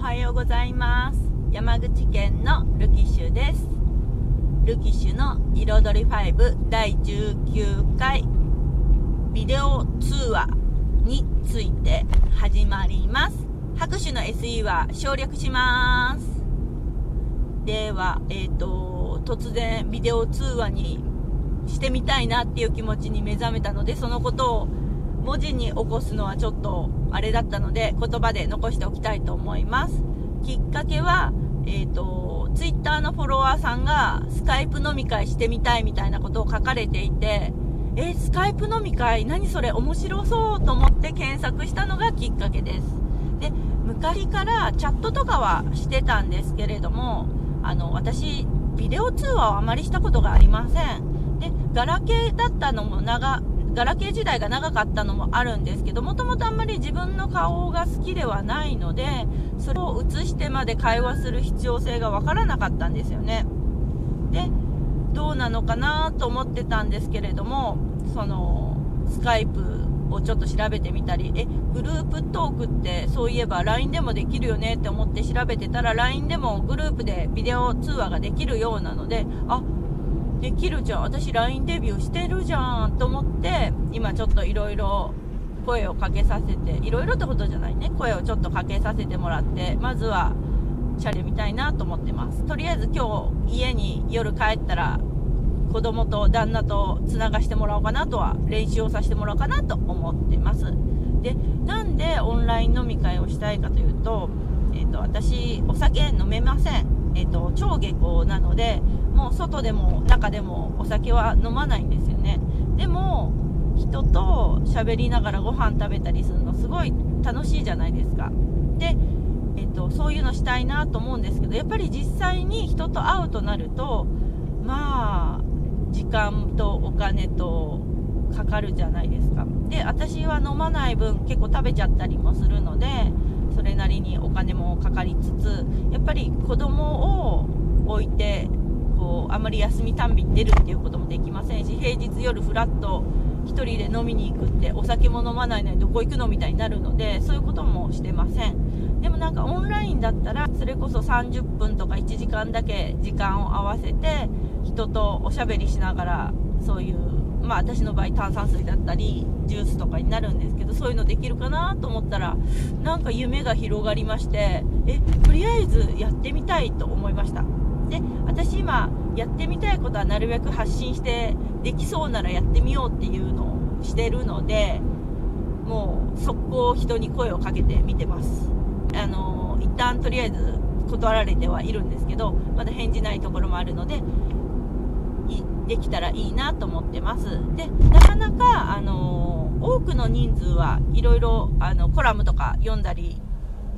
はようございます。山口県のルキッシュです。ルキッシュの彩り5第19回。ビデオ通話について始まります。拍手の SE は省略します。ではえっ、ー、と突然ビデオ通話にしてみたいなっていう気持ちに目覚めたのでそのことを文字に起こすのはちょっとあれだったので言葉で残しておきたいと思います。きっかけはえっ、ー、とツイッターのフォロワーさんがスカイプ飲み会してみたいみたいなことを書かれていてえスカイプ飲み会何それ面白そうと思って検索したのがきっかけです。で昔からチャットとかはしてたんですけれどもあの私ビデオ通話をあまりしたことがありません。でガラケーだったのも長ガラケー時代が長かったのもあるんですけどもともとあんまり自分の顔が好きではないのでそれを映してまで会話する必要性が分からなかったんですよね。でどうなのかなと思ってたんですけれどもそのスカイプをちょっと調べてみたりえグループトークってそういえば LINE でもできるよねって思って調べてたら LINE でもグループでビデオ通話ができるようなのであできるじゃん。私 LINE デビューしてるじゃんと思って今ちょっといろいろ声をかけさせていろいろってことじゃないね。声をちょっとかけさせてもらってまずはシャレみたいなと思ってます。とりあえず今日家に夜帰ったら子供と旦那とつながしてもらおうかなとは練習をさせてもらおうかなと思ってます。でなんでオンライン飲み会をしたいかというと,、えーと、私お酒飲めません、えーと超下校なのでもう外でも中でもお酒は飲まないんですよね。でも人と喋りながらご飯食べたりするのすごい楽しいじゃないですか。で、えっと、そういうのしたいなと思うんですけどやっぱり実際に人と会うとなるとまあ時間とお金とかかるじゃないですか。で私は飲まない分結構食べちゃったりもするのでそれなりにお金もかかりつつやっぱり子供を置いてこうあまり休みたんびに出るっていうこともできませんし平日夜フラッと1人で飲みに行くってお酒も飲まないのにどこ行くのみたいになるのでそういうこともしてません。でもなんかオンラインだったらそれこそ30分とか1時間だけ時間を合わせて人とおしゃべりしながらそういうまあ私の場合炭酸水だったりジュースとかになるんですけどそういうのできるかなと思ったらなんか夢が広がりましてえとりあえずやってみたいと思いました。で私今やってみたいことはなるべく発信してできそうならやってみようっていうのをしてるのでもう速攻人に声をかけてみてます。あの一旦とりあえず断られてはいるんですけどまだ返事ないところもあるのでできたらいいなと思ってます。でなかなかあの多くの人数はいろいろコラムとか読んだり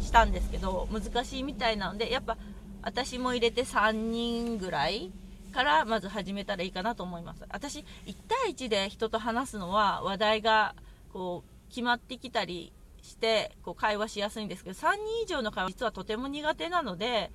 したんですけど難しいみたいなのでやっぱ私も入れて3人ぐらいからまず始めたらいいかなと思います。私1対1で人と話すのは話題がこう決まってきたりしてこう会話しやすいんですけど3人以上の会話実はとても苦手なので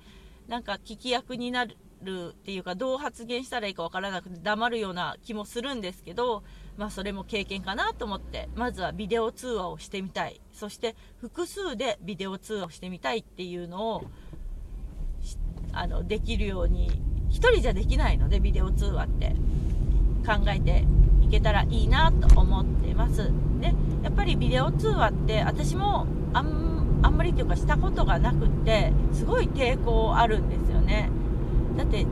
なんか聞き役になるるっていうかどう発言したらいいかわからなくて黙るような気もするんですけどまあそれも経験かなと思ってまずはビデオ通話をしてみたい。そして複数でビデオ通話をしてみたいっていうのをあのできるように1人じゃできないのでビデオ通話って。考えていけたらいいなと思ってます。でやっぱりビデオ通話って私もあんあんまりというかしたことがなくってすごい抵抗あるんですよね。だって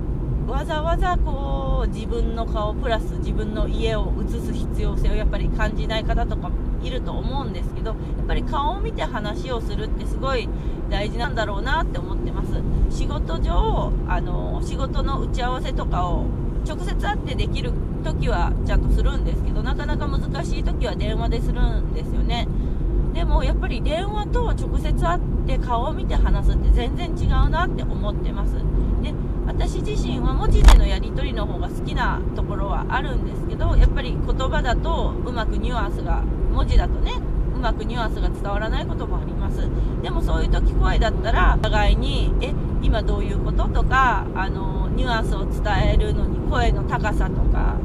わざわざこう自分の顔プラス自分の家を映す必要性をやっぱり感じない方とかいると思うんですけどやっぱり顔を見て話をするってすごい大事なんだろうなって思ってます。仕事上あの仕事の打ち合わせとかを直接会ってできる時はちゃんとするんですけどなかなか難しい時は電話でするんですよね。でもやっぱり電話と直接会って顔を見て話すって全然違うなって思ってます。私自身は文字でのやり取りの方が好きなところはあるんですけどやっぱり言葉だとうまくニュアンスが文字だとねうまくニュアンスが伝わらないこともあります。でもそういう時声だったらお互いにえ今どういうこと？とかあのニュアンスを伝えるのに声の高さとか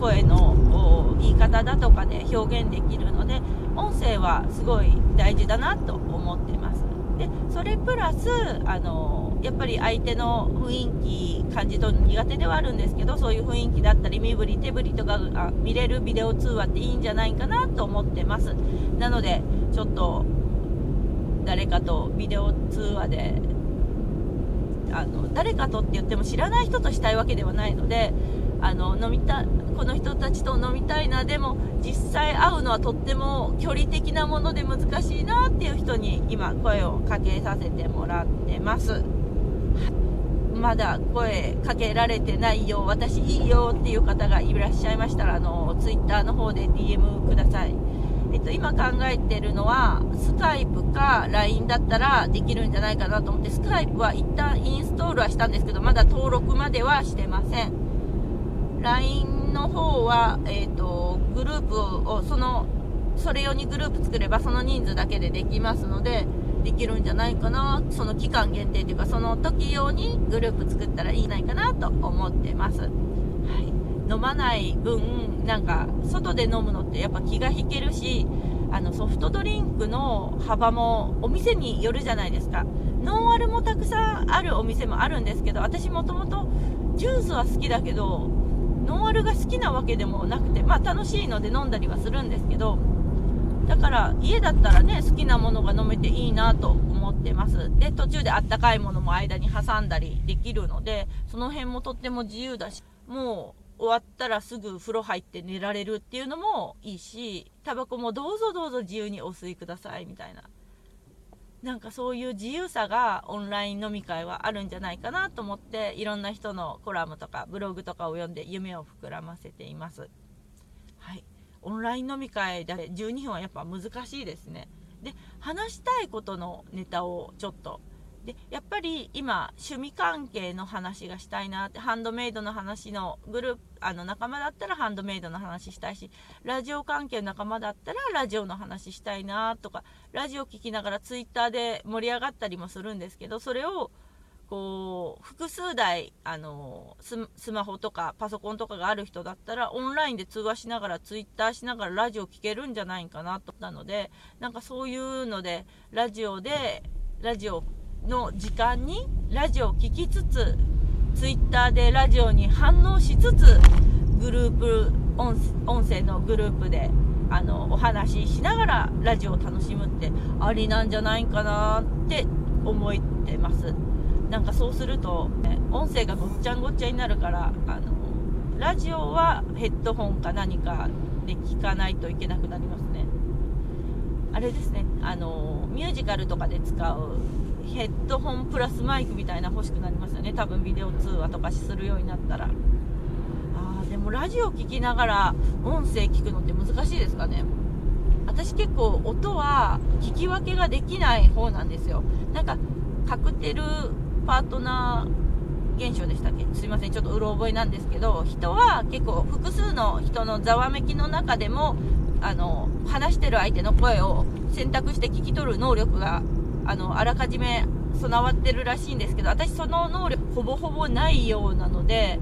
声の言い方だとかで表現できるので音声はすごい大事だなと思ってます。でそれプラスあのやっぱり相手の雰囲気感じ取るの苦手ではあるんですけどそういう雰囲気だったり身振り手振りとかが見れるビデオ通話っていいんじゃないかなと思ってます。なのでちょっと誰かとビデオ通話であの誰かとって言っても知らない人としたいわけではないのであの飲みたこの人たちと飲みたいなでも実際会うのはとっても距離的なもので難しいなっていう人に今声をかけさせてもらってます。まだ声かけられてないよ私いいよっていう方がいらっしゃいましたらあの Twitter の方で DM くださいえっと、今考えてるのは、スカイプか LINE だったらできるんじゃないかなと思って、スカイプは一旦インストールはしたんですけど、まだ登録まではしてません。LINE の方は、えっ、と、グループを、その、それ用にグループ作ればその人数だけでできますので、できるんじゃないかな。その期間限定というか、その時用にグループ作ったらいいないかなと思ってます。はい。飲まない分、なんか、外で飲むのってやっぱ気が引けるし、あの、ソフトドリンクの幅もお店によるじゃないですか。ノンアルもたくさんあるお店もあるんですけど、私もともとジュースは好きだけど、ノンアルが好きなわけでもなくて、まあ楽しいので飲んだりはするんですけど、だから家だったらね、好きなものが飲めていいなと思ってます。で、途中であったかいものも間に挟んだりできるので、その辺もとっても自由だし、もう終わったらすぐ風呂入って寝られるっていうのもいいし、タバコもどうぞどうぞ自由にお吸いくださいみたいな。なんかそういう自由さがオンライン飲み会はあるんじゃないかなと思っていろんな人のコラムとかブログとかを読んで夢を膨らませています。オンライン飲み会で12分はやっぱ難しいですね。で、話したいことのネタをちょっとでやっぱり今趣味関係の話がしたいなってハンドメイドの話のグループあの仲間だったらハンドメイドの話したいしラジオ関係の仲間だったらラジオの話したいなとかラジオ聴きながらツイッターで盛り上がったりもするんですけどそれをこう複数台あのスマホとかパソコンとかがある人だったらオンラインで通話しながらツイッターしながらラジオ聴けるんじゃないかなと。思ったのでなんかそういうのでラジオでラジオの時間にラジオを聴きつつツイッターでラジオに反応しつつグループ音声のグループであのお話ししながらラジオを楽しむってありなんじゃないかなって思ってます。なんかそうすると、ね、音声がごっちゃんごっちゃになるからあのラジオはヘッドホンか何かで聞かないといけなくなりますね。あれですね。あのミュージカルとかで使うヘッドホンプラスマイクみたいな欲しくなりますよね。多分ビデオ通話とかするようになったら。あーでもラジオ聴きながら音声聞くのって難しいですかね。私結構音は聞き分けができない方なんですよ。なんかカクテルパートナー現象でしたっけ？すいませんちょっとうろ覚えなんですけど人は結構複数の人のざわめきの中でもあの話してる相手の声を選択して聞き取る能力があのあらかじめ備わってるらしいんですけど私その能力ほぼほぼないようなので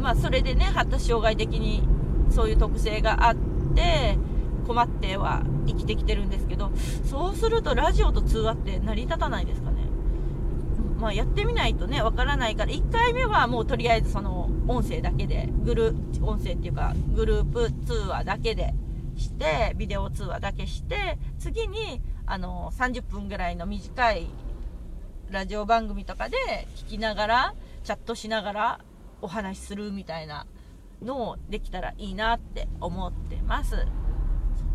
まあそれでね発達障害的にそういう特性があって困っては生きてきてるんですけどそうするとラジオと通話って成り立たないですかね？まあやってみないとねわからないから1回目はもうとりあえずその音声だけでグル音声っていうかグループ通話だけでしてビデオ通話だけして次にあの30分ぐらいの短いラジオ番組とかで聞きながらチャットしながらお話しするみたいなのをできたらいいなって思ってます。そっ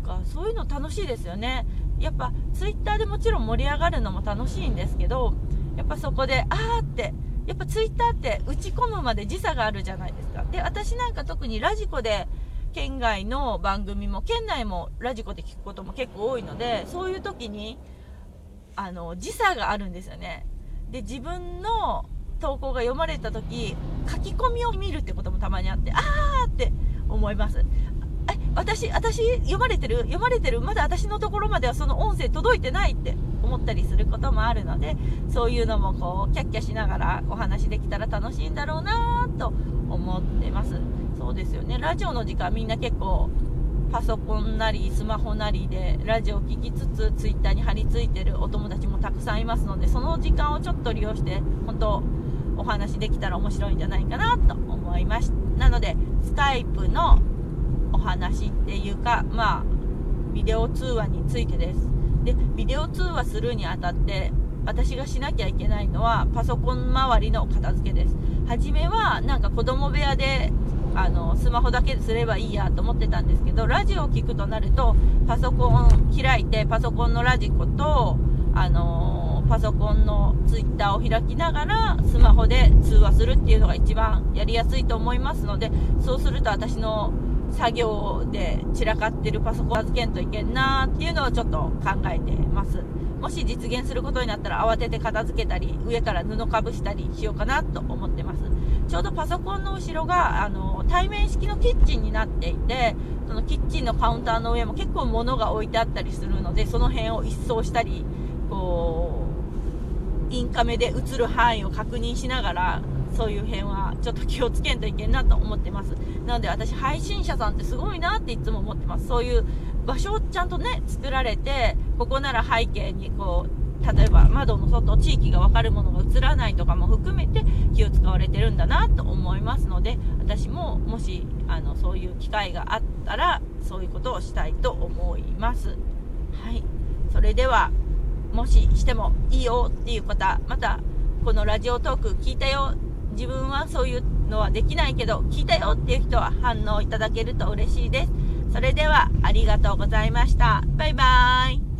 かそういうの楽しいですよね。やっぱ twitter でもちろん盛り上がるのも楽しいんですけどやっぱそこであーってやっぱ twitter って打ち込むまで時差があるじゃないですか。で私なんか特にラジコで県外の番組も県内もラジコで聞くことも結構多いのでそういう時にあの時差があるんですよね。で自分の投稿が読まれた時書き込みを見るってこともたまにあってあーって思います。え私私読まれてる？読まれてる？まだ私のところまではその音声届いてないって思ったりすることもあるのでそういうのもこうキャッキャしながらお話できたら楽しいんだろうなと思ってます。そうですよね。ラジオの時間みんな結構パソコンなりスマホなりでラジオを聴きつつツイッターに貼り付いてるお友達もたくさんいますのでその時間をちょっと利用して本当お話できたら面白いんじゃないかなと思いましたなのでスカイプのお話っていうかまあビデオ通話についてです。でビデオ通話するにあたって私がしなきゃいけないのはパソコン周りの片付けです。初めはなんか子供部屋であのスマホだけすればいいやと思ってたんですけどラジオを聴くとなるとパソコン開いてパソコンのラジコとあのパソコンのツイッターを開きながらスマホで通話するっていうのが一番やりやすいと思いますのでそうすると私の作業で散らかってるパソコン預けんといけんなっていうのをちょっと考えてます。もし実現することになったら慌てて片付けたり上から布かぶしたりしようかなと思ってます。ちょうどパソコンの後ろがあの対面式のキッチンになっていてそのキッチンのカウンターの上も結構物が置いてあったりするのでその辺を一掃したりこうインカメで映る範囲を確認しながらそういう辺はちょっと気をつけんといけんなと思ってます。なので私配信者さんってすごいなっていつも思ってます。そういう場所をちゃんとね作られてここなら背景にこう例えば窓の外地域が分かるものが映らないとかも含めて気を使われてるんだなと思いますので私ももしあのそういう機会があったらそういうことをしたいと思います。はい。それではもししてもいいよっていう方またこのラジオトーク聞いたよ自分はそういうのはできないけど聞いたよっていう人は反応いただけると嬉しいです。それではありがとうございました。バイバーイ。